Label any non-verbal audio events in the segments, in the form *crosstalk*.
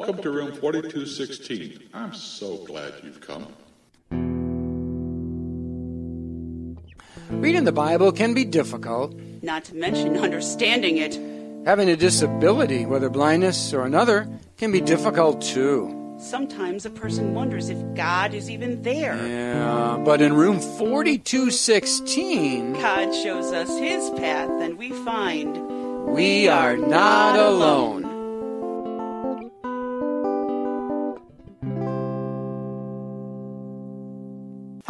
welcome to room 4216. I'm so glad you've come. Reading the Bible can be difficult. Not to mention understanding it. Having a disability, whether blindness or another, can be difficult too. Sometimes a person wonders if God is even there. Yeah, but in room 4216, God shows us his path and we find we are not alone.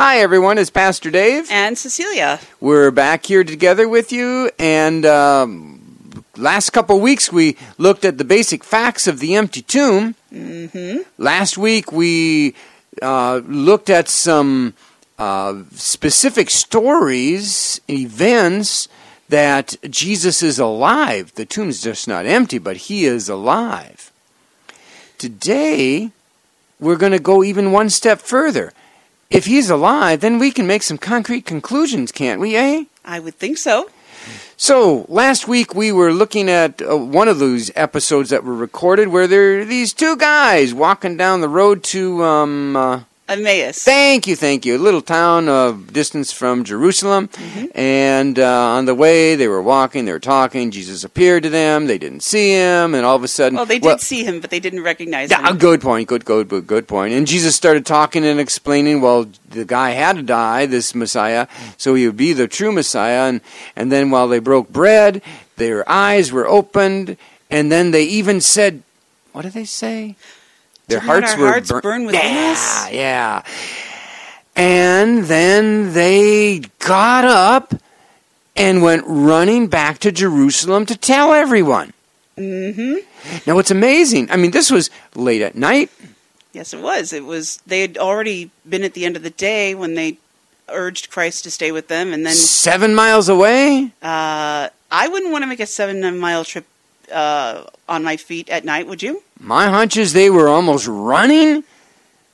Hi, everyone. It's Pastor Dave. And Cecilia. We're back here together with you. And um, last couple of weeks, we looked at the basic facts of the empty tomb. Mm-hmm. Last week, we uh, looked at some uh, specific stories, events that Jesus is alive. The tomb is just not empty, but he is alive. Today, we're going to go even one step further. If he's alive, then we can make some concrete conclusions, can't we, eh? I would think so. So, last week we were looking at uh, one of those episodes that were recorded where there are these two guys walking down the road to um, uh, Emmaus. Thank you, thank you. A little town of distance from Jerusalem. Mm-hmm. And uh, on the way, they were walking, they were talking. Jesus appeared to them. They didn't see him. And all of a sudden. Well, they did see him, but they didn't recognize Yeah, him. good point. Good, good, good, good point. And Jesus started talking and explaining. Well, the guy had to die, this Messiah, so he would be the true Messiah. And and then while they broke bread, their eyes were opened, and then they even said, "What did they say?" Their hearts were hearts burn- burn within yeah, us? Yeah, And then they got up and went running back to Jerusalem to tell everyone. Mm-hmm. Now, what's amazing, I mean, this was late at night. Yes, it was. It was. They had already been at the end of the day when they urged Christ to stay with them, and then seven miles away. uh, I wouldn't want to make a seven-mile trip uh, on my feet at night. Would you? My hunch is they were almost running,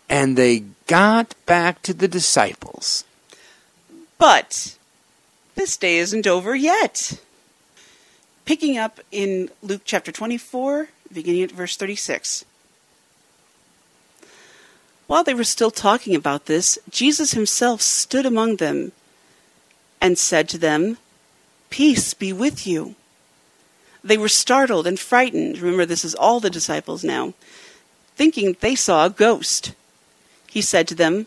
and they got back to the disciples. But this day isn't over yet. Picking up in Luke chapter 24, beginning at verse 36. While they were still talking about this, Jesus himself stood among them and said to them, Peace be with you. They were startled and frightened. Remember, this is all the disciples now, thinking they saw a ghost. He said to them,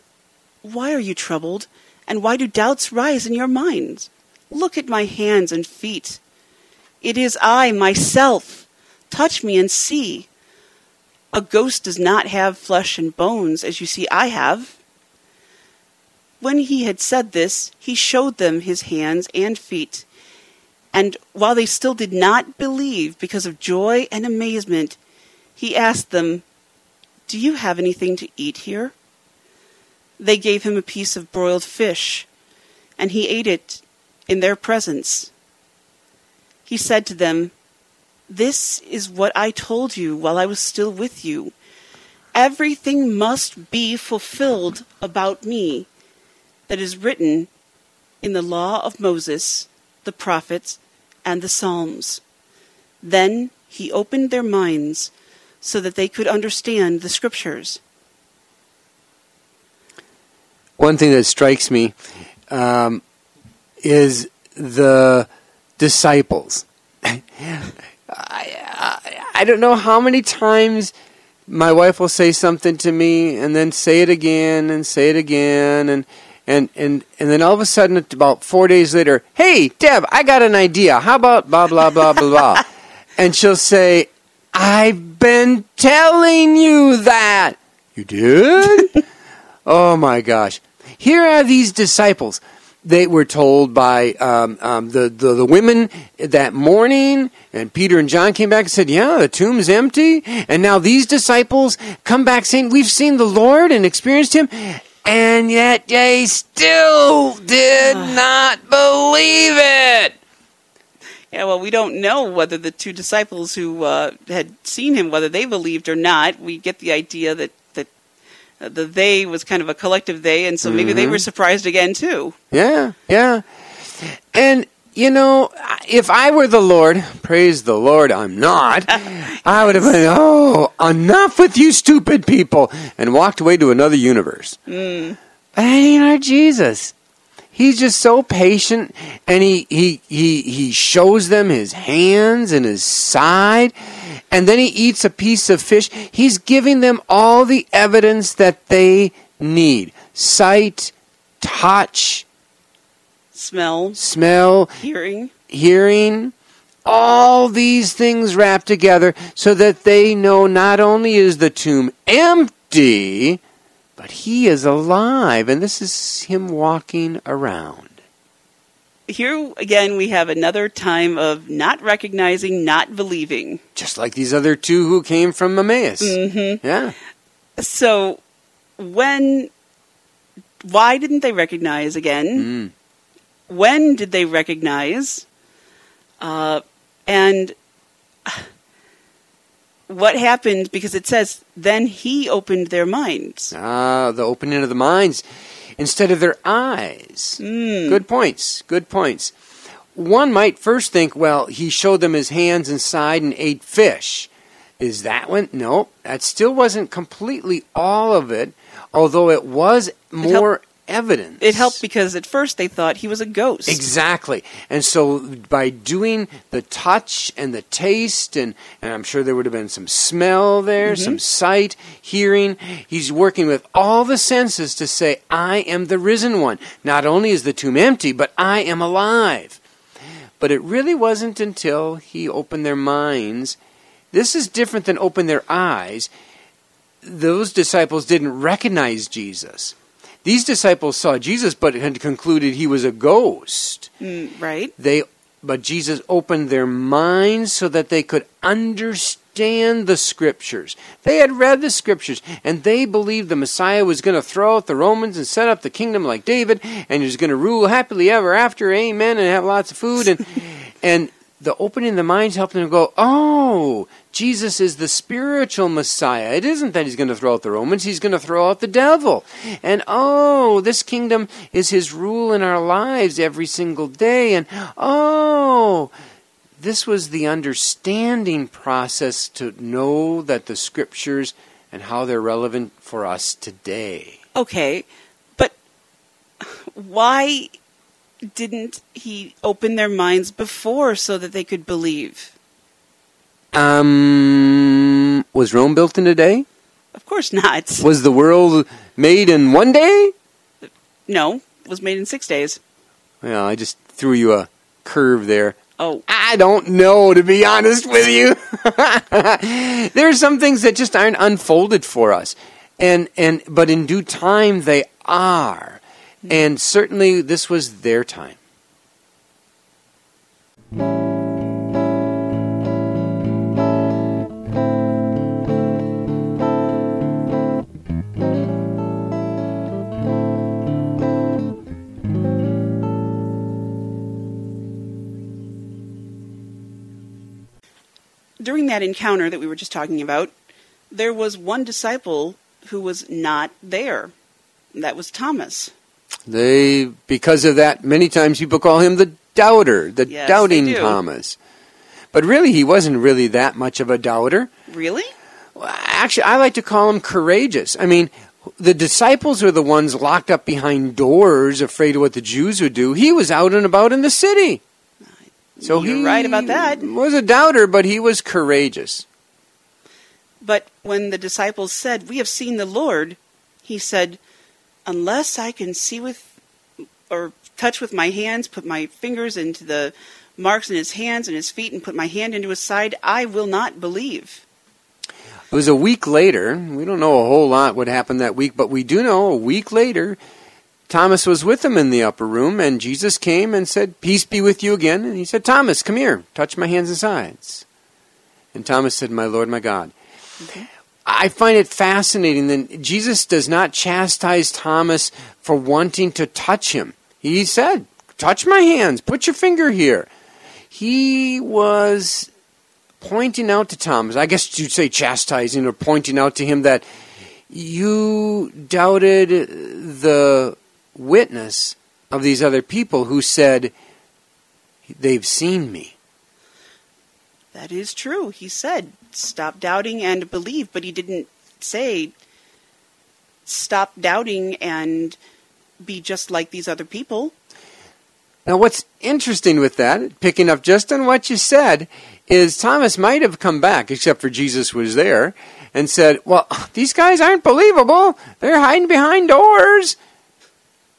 Why are you troubled? And why do doubts rise in your minds? Look at my hands and feet. It is I myself. Touch me and see. A ghost does not have flesh and bones, as you see I have. When he had said this, he showed them his hands and feet. And while they still did not believe because of joy and amazement, he asked them, Do you have anything to eat here? They gave him a piece of broiled fish, and he ate it in their presence. He said to them, This is what I told you while I was still with you. Everything must be fulfilled about me that is written in the law of Moses, the prophets, and the Psalms. Then he opened their minds so that they could understand the scriptures. One thing that strikes me um, is the disciples. *laughs* I, I, I don't know how many times my wife will say something to me and then say it again and say it again and and and and then all of a sudden about four days later hey deb i got an idea. How about blah blah blah blah blah? *laughs* And she'll say i've been telling you that. You did? *laughs* Oh my gosh. Here are these disciples. They were told by um, um, the, the, the women that morning, and Peter and John came back and said, Yeah, the tomb's empty. And now these disciples come back saying, We've seen the Lord and experienced him. And yet they still did *sighs* not believe it. Yeah, well, we don't know whether the two disciples who uh, had seen him, whether they believed or not. We get the idea that that uh, the they was kind of a collective they, and so maybe they Mhm. were surprised again too. Yeah, yeah. And you know, if I were the Lord, praise the Lord, I'm not, *laughs* I would have been, oh, enough with you stupid people, and walked away to another universe. Mm. But that ain't our Jesus. He's just so patient, and he, he, he, he shows them his hands and his side, and then he eats a piece of fish. He's giving them all the evidence that they need sight, touch, Smell, smell, hearing. hearing, all these things wrapped together so that they know not only is the tomb empty, but he is alive. And this is him walking around. Here again, we have another time of not recognizing, not believing. Just like these other two who came from Emmaus. Mm-hmm. Yeah. So, when, why didn't they recognize again? Mm. When did they recognize? Uh, and what happened? Because it says, then he opened their minds. Ah, the opening of the minds instead of their eyes. Mm. Good points. Good points. One might first think, well, he showed them his hands and side and ate fish. Is that one? No, that still wasn't completely all of it, although it was more evidence. It helped because at first they thought he was a ghost. Exactly. And so by doing the touch and the taste, and, and I'm sure there would have been some smell there, mm-hmm. some sight, hearing, he's working with all the senses to say, I am the risen one. Not only is the tomb empty, but I am alive. But it really wasn't until he opened their minds. This is different than open their eyes. Those disciples didn't recognize Jesus. These disciples saw Jesus but had concluded he was a ghost. Mm, right? They but Jesus opened their minds so that they could understand the scriptures. They had read the scriptures and they believed the Messiah was going to throw out the Romans and set up the kingdom like David and he was going to rule happily ever after, amen, and have lots of food and *laughs* and the opening of the minds helped them go, oh, Jesus is the spiritual Messiah. It isn't that he's going to throw out the Romans, he's going to throw out the devil. And oh, this kingdom is his rule in our lives every single day. And oh, this was the understanding process to know that the scriptures and how they're relevant for us today. Okay, but why didn't he open their minds before so that they could believe? Um, was Rome built in a day? Of course not. Was the world made in one day? No, it was made in six days. Well, I just threw you a curve there. Oh, I don't know, to be honest with you. *laughs* there are some things that just aren't unfolded for us, and and but in due time they are, Mm-hmm. and certainly this was their time. during that encounter that we were just talking about, there was one disciple who was not there. That was Thomas. They because of that, many times people call him the doubter, the Yes, doubting do. Thomas. But really, he wasn't really that much of a doubter. Really? Well, Actually, I like to call him courageous. I mean, the disciples are the ones locked up behind doors, afraid of what the Jews would do. He was out and about in the city. So You're he right about that. Was a doubter, but he was courageous. But when the disciples said, We have seen the Lord, he said, Unless I can see with or touch with my hands, put my fingers into the marks in his hands and his feet, and put my hand into his side, I will not believe. It was a week later. We don't know a whole lot what happened that week, but we do know a week later, Thomas was with them in the upper room, and Jesus came and said, Peace be with you again. And he said, Thomas, come here, touch my hands and sides. And Thomas said, My Lord, my God. I find it fascinating that Jesus does not chastise Thomas for wanting to touch him. He said, Touch my hands, put your finger here. He was pointing out to Thomas, I guess you'd say chastising or pointing out to him that you doubted the witness of these other people who said, they've seen me. That is true. He said, stop doubting and believe, but he didn't say, stop doubting and be just like these other people. Now, what's interesting with that, picking up just on what you said, is Thomas might have come back, except for Jesus was there, and said, Well, *laughs* these guys aren't believable. They're hiding behind doors.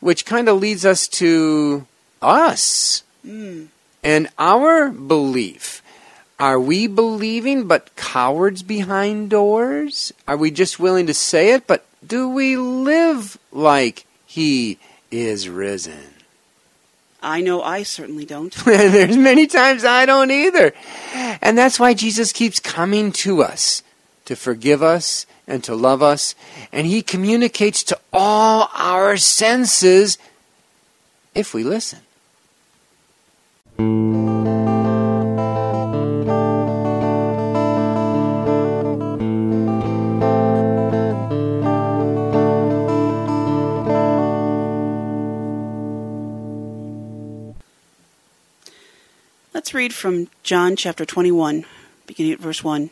Which kind of leads us to us Mm. and our belief. Are we believing but cowards behind doors? Are we just willing to say it, but do we live like he is risen? I know I certainly don't. *laughs* There's many times I don't either. And that's why Jesus keeps coming to us to forgive us and to love us. And he communicates to all our senses if we listen. Let's read from John chapter 21, beginning at verse 1.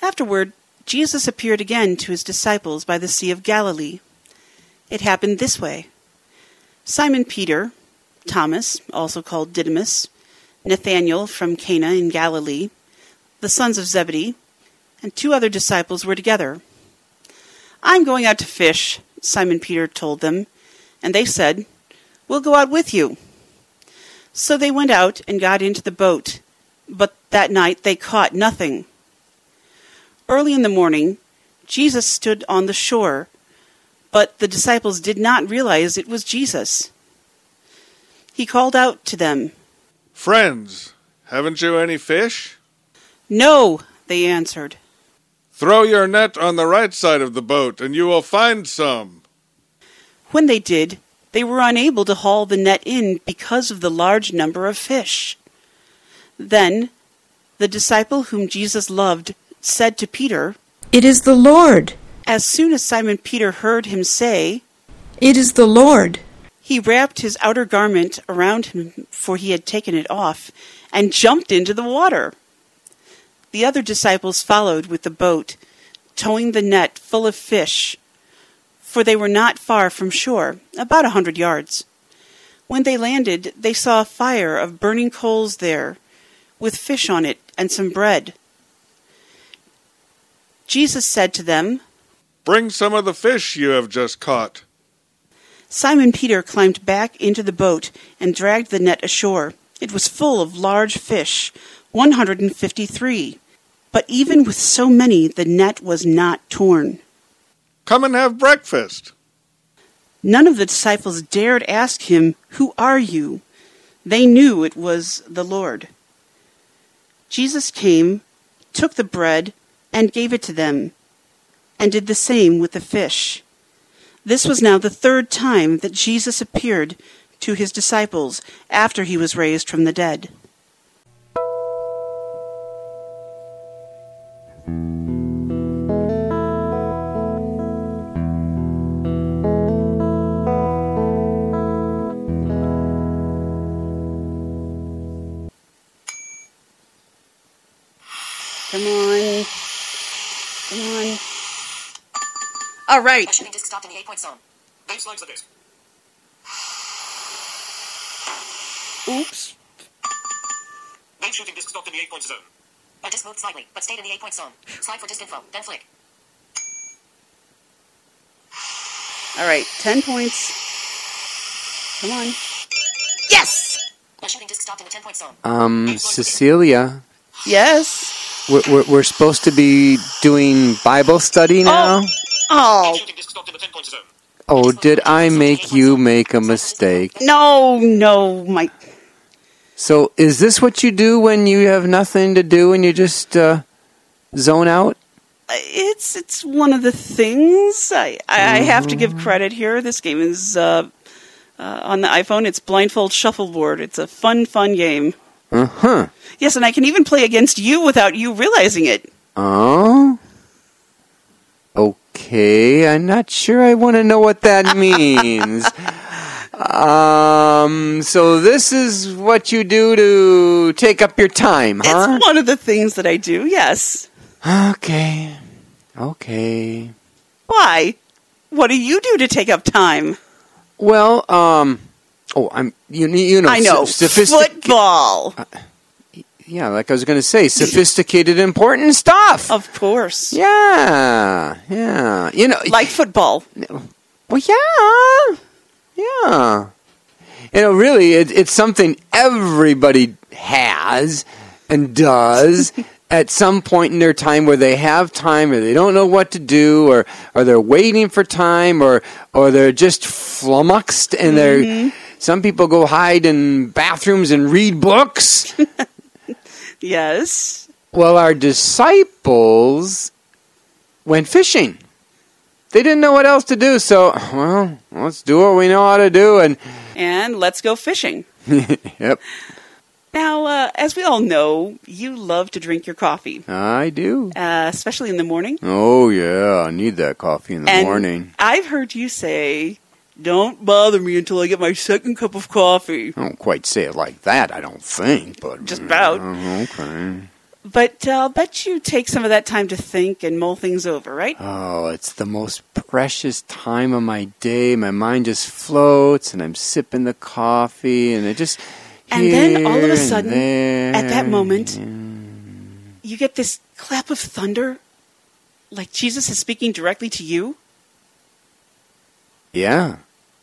Afterward, Jesus appeared again to his disciples by the Sea of Galilee. It happened this way Simon Peter, Thomas, also called Didymus, Nathanael from Cana in Galilee, the sons of Zebedee, and two other disciples were together. I'm going out to fish, Simon Peter told them, and they said, We'll go out with you. So they went out and got into the boat, but that night they caught nothing. Early in the morning, Jesus stood on the shore, but the disciples did not realize it was Jesus. He called out to them, Friends, haven't you any fish? No, they answered. Throw your net on the right side of the boat, and you will find some. When they did, they were unable to haul the net in because of the large number of fish. Then the disciple whom Jesus loved said to Peter, It is the Lord. As soon as Simon Peter heard him say, It is the Lord. He wrapped his outer garment around him, for he had taken it off, and jumped into the water. The other disciples followed with the boat, towing the net full of fish, for they were not far from shore, about a hundred yards. When they landed, they saw a fire of burning coals there, with fish on it and some bread. Jesus said to them, Bring some of the fish you have just caught. Simon Peter climbed back into the boat and dragged the net ashore. It was full of large fish, 153. But even with so many, the net was not torn. Come and have breakfast. None of the disciples dared ask him, Who are you? They knew it was the Lord. Jesus came, took the bread, and gave it to them, and did the same with the fish. This was now the third time that Jesus appeared to his disciples after he was raised from the dead. All right. Shooting disc stopped in the eight point zone. Name slides the disc. Oops. Name shooting disc stopped in the eight point zone. A disc moved slightly, but stayed in the eight point zone. Slide for disc info, then flick. All right. 10 points. Come on. Yes! A shooting disc stopped in the ten point zone. Um, Cecilia, Yes. we're, we're, we're supposed to be doing Bible study now? Name Oh, shooting disc stopped in the ten point zone. Oh, did I make you make a mistake? no, no, my. So, is this what you do when you have nothing to do and you just uh, zone out? It's it's one of the things I I I have to give credit here. This game is uh, uh, on the iPhone. It's Blindfold Shuffleboard. It's a fun, fun game. Uh huh. Yes, and I can even play against you without you realizing it. Oh? Okay, I'm not sure I want to know what that *laughs* means. Um, so this is what you do to take up your time, huh? It's one of the things that I do, yes. Okay. Okay. Why? What do you do to take up time? Well, um, oh, I'm you you know I know. sophisticated. Football. Yeah, like I was going to say, sophisticated, important stuff. Of course. Yeah, yeah. You know, Like football. Well, yeah, yeah. You know, really, it, it's something everybody has and does *laughs* at some point in their time where they have time, or they don't know what to do, or or they're waiting for time, or or they're just flummoxed, and they're. Mm-hmm. Some people go hide in bathrooms and read books. *laughs* Yes. Well, our disciples went fishing. They didn't know what else to do, so well, let's do what we know how to do. And And let's go fishing. *laughs* yep, Now, uh, as we all know, you love to drink your coffee, I do. uh, especially in the morning. Oh yeah, I need that coffee in the and morning. I've heard you say, "Don't bother me until I get my second cup of coffee." I don't quite say it like that. I don't think, but Just about. Uh, okay. But uh, I'll bet you take some of that time to think and mull things over, right? Oh, it's the most precious time of my day. My mind just floats, and I'm sipping the coffee, and it just. And then all of a sudden, at that moment, and- You get this clap of thunder, like Jesus is speaking directly to you. Yeah.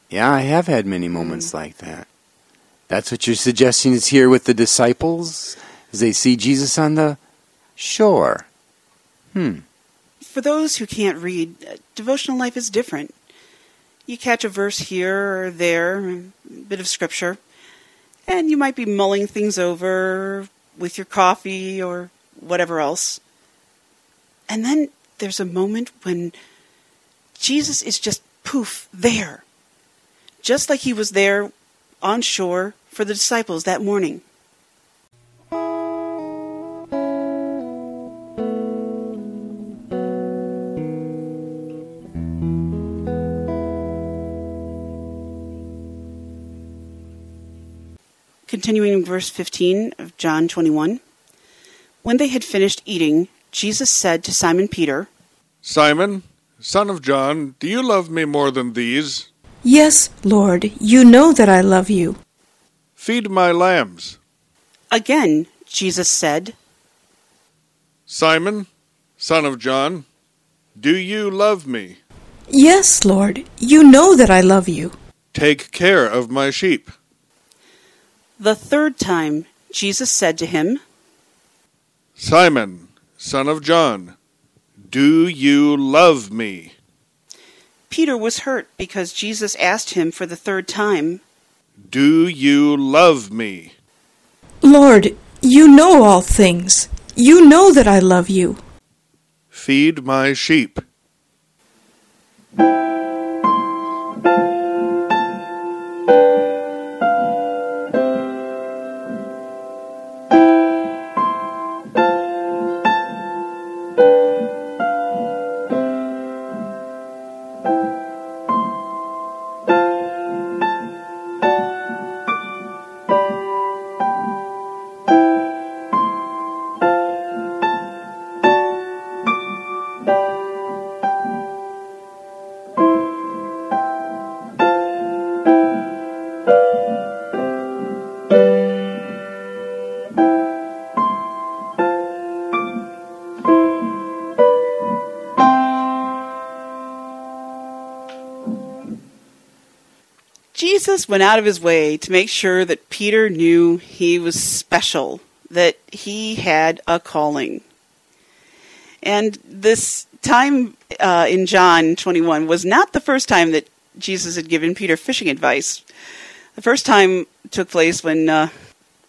Yeah, I have had many moments Mm. like that. That's what you're suggesting is here with the disciples as they see Jesus on the shore. Hmm. For those who can't read, uh, devotional life is different. You catch a verse here or there, a bit of scripture, and you might be mulling things over with your coffee or whatever else. And then there's a moment when Jesus is just poof there, just like he was there on shore for the disciples that morning. Continuing in verse 15 of John 21. When they had finished eating, Jesus said to Simon Peter, Simon, son of John, do you love me more than these? Yes, Lord, you know that I love you. Feed my lambs. Again, Jesus said, Simon, son of John, do you love me? Yes, Lord, you know that I love you. Take care of my sheep. The third time, Jesus said to him, Simon, son of John, do you love me? Peter was hurt because Jesus asked him for the third time, Do you love me? Lord, you know all things. You know that I love you. Feed my sheep. Went out of his way to make sure that Peter knew he was special, that he had a calling. And this time uh, in John 21 was not the first time that Jesus had given Peter fishing advice. The first time took place when uh,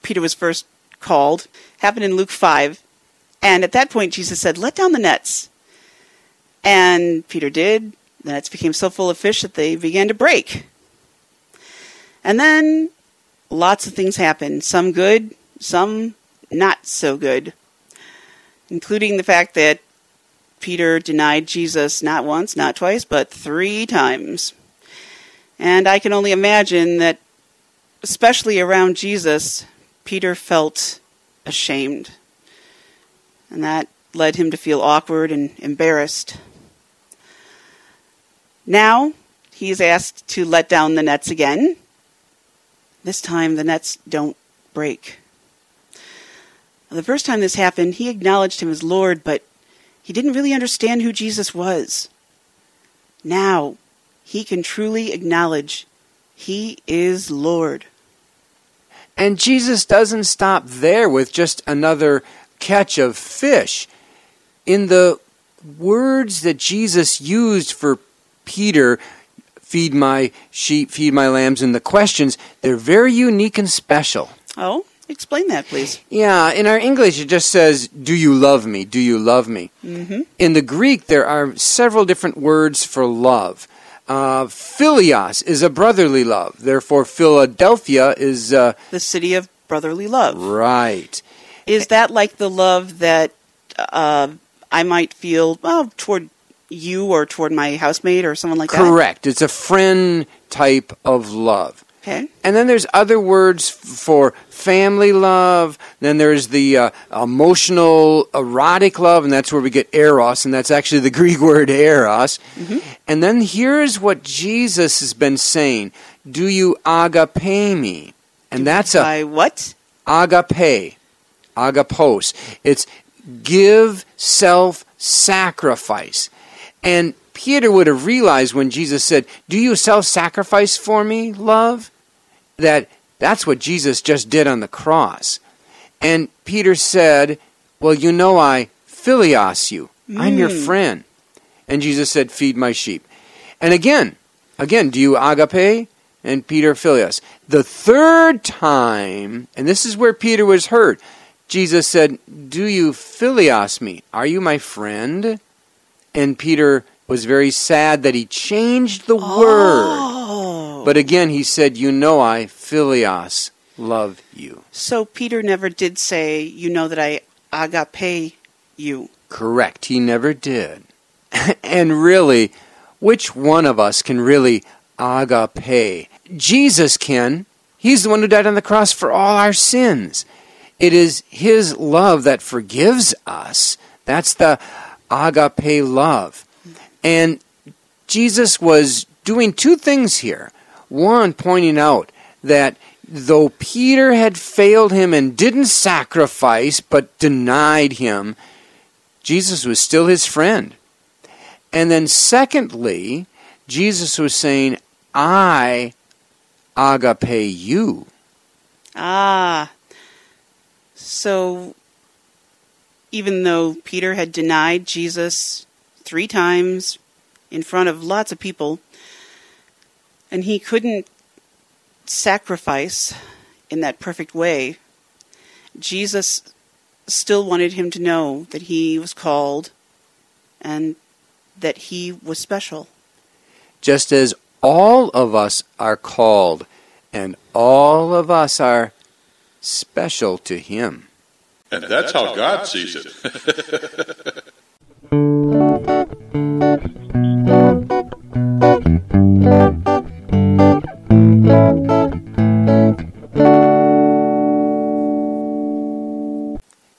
Peter was first called, happened in Luke 5. And at that point, Jesus said, Let down the nets. And Peter did. The nets became so full of fish that they began to break. And then lots of things happen, Some good, some not so good. Including the fact that Peter denied Jesus not once, not twice, but three times. And I can only imagine that, especially around Jesus, Peter felt ashamed. And that led him to feel awkward and embarrassed. Now, he is asked to let down the nets again. This time, the nets don't break. The first time this happened, he acknowledged him as Lord, but he didn't really understand who Jesus was. Now, he can truly acknowledge he is Lord. And Jesus doesn't stop there with just another catch of fish. In the words that Jesus used for Peter, feed my sheep, feed my lambs, and the questions, they're very unique and special. Oh, explain that, please. Yeah, in our English it just says, Do you love me? Do you love me? Mm-hmm. In the Greek, there are several different words for love. Uh, philios is a brotherly love. Therefore, Philadelphia is uh, The city of brotherly love. right. Is that like the love that uh, I might feel well, toward you or toward my housemate or someone like that? Correct. It's a friend type of love. Okay. And then there's other words for family love. Then there's the uh, emotional, erotic love, and that's where we get eros, and that's actually the *laughs* Greek word eros. Hmm. And then here's what Jesus has been saying Do you agape me? And that's a By what? agape, agapos. It's give self sacrifice. And Peter would have realized when Jesus said, Do you self sacrifice for me, love? That that's what Jesus just did on the cross. And Peter said, Well, you know, I philios you. I'm your mm. friend. And Jesus said, Feed my sheep. And again, again, do you agape? And Peter philios. The third time, and this is where Peter was hurt, Jesus said, Do you philios me? Are you my friend? And Peter was very sad that he changed the word. Oh. But again, he said, You know, I philios love you. So Peter never did say, you know that I agape you. Correct. He never did. *laughs* and really, which one of us can really agape? Jesus can. He's the one who died on the cross for all our sins. It is his love that forgives us. That's the agape love. And Jesus was doing two things here. One, pointing out that though Peter had failed him and didn't sacrifice but denied him, Jesus was still his friend. And then, secondly, Jesus was saying, I agape you. Ah. So even though Peter had denied Jesus three times in front of lots of people, and he couldn't sacrifice in that perfect way, Jesus still wanted him to know that he was called and that he was special. Just as all of us are called and all of us are special to Him. And that's how God sees it.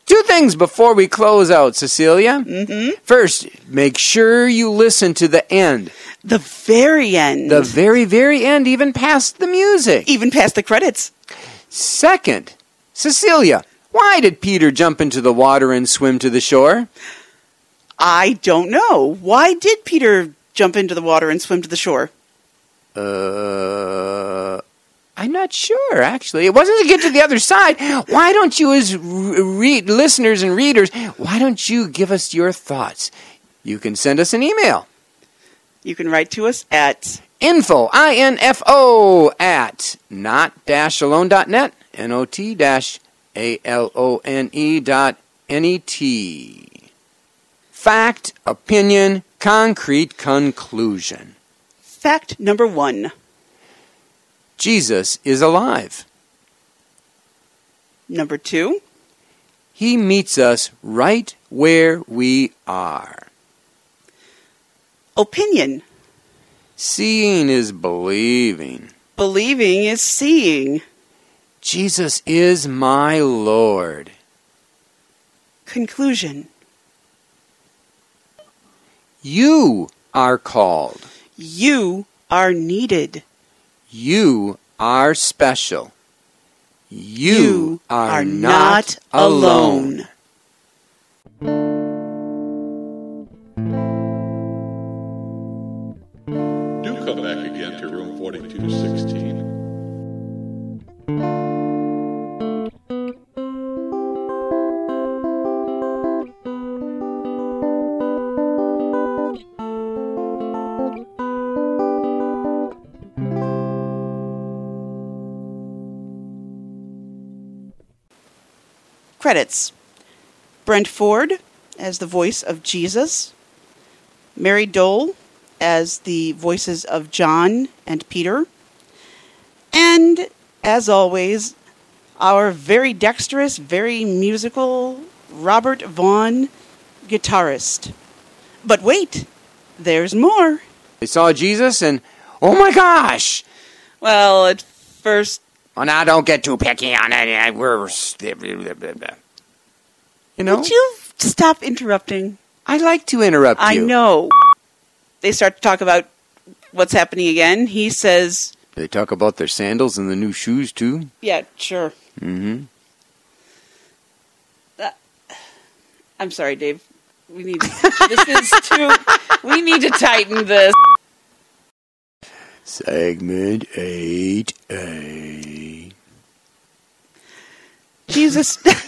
Two things before we close out, Cecilia. Mm-hmm. First, make sure you listen to the end, The very end. the very, very end, even past the music. even past the credits. Second, Cecilia, why did Peter jump into the water and swim to the shore? I don't know. Why did Peter jump into the water and swim to the shore? Uh, I'm not sure, actually. It wasn't to get to the other side. Why don't you, as re- listeners and readers, why don't you give us your thoughts? You can send us an email. You can write to us at Info, I-N-F-O, at not-alone.net, N-O-T dash A-L-O-N-E dot N-E-T. Fact, opinion, concrete conclusion. fact number one. Jesus is alive. Number two, He meets us right where we are. opinion. Seeing is believing. Believing is seeing. Jesus is my Lord. Conclusion. You are called. You are needed. You are special. You, You are, are not, not alone. Credits Brent Ford as the voice of Jesus, Mary Dole as the voices of John and Peter, and as always, our very dexterous, very musical Robert Vaughn, guitarist. But wait, there's more. They saw Jesus and, oh my gosh! Well, at first, Oh, now don't get too picky on it. We're. You know? would you stop interrupting? I like to interrupt I you. know. They start to talk about what's happening again. He says, They talk about their sandals and the new shoes, too. Yeah, sure. Mm-hmm. I'm sorry, Dave. We need this is too we need to tighten this. Segment 8A. Jesus *laughs*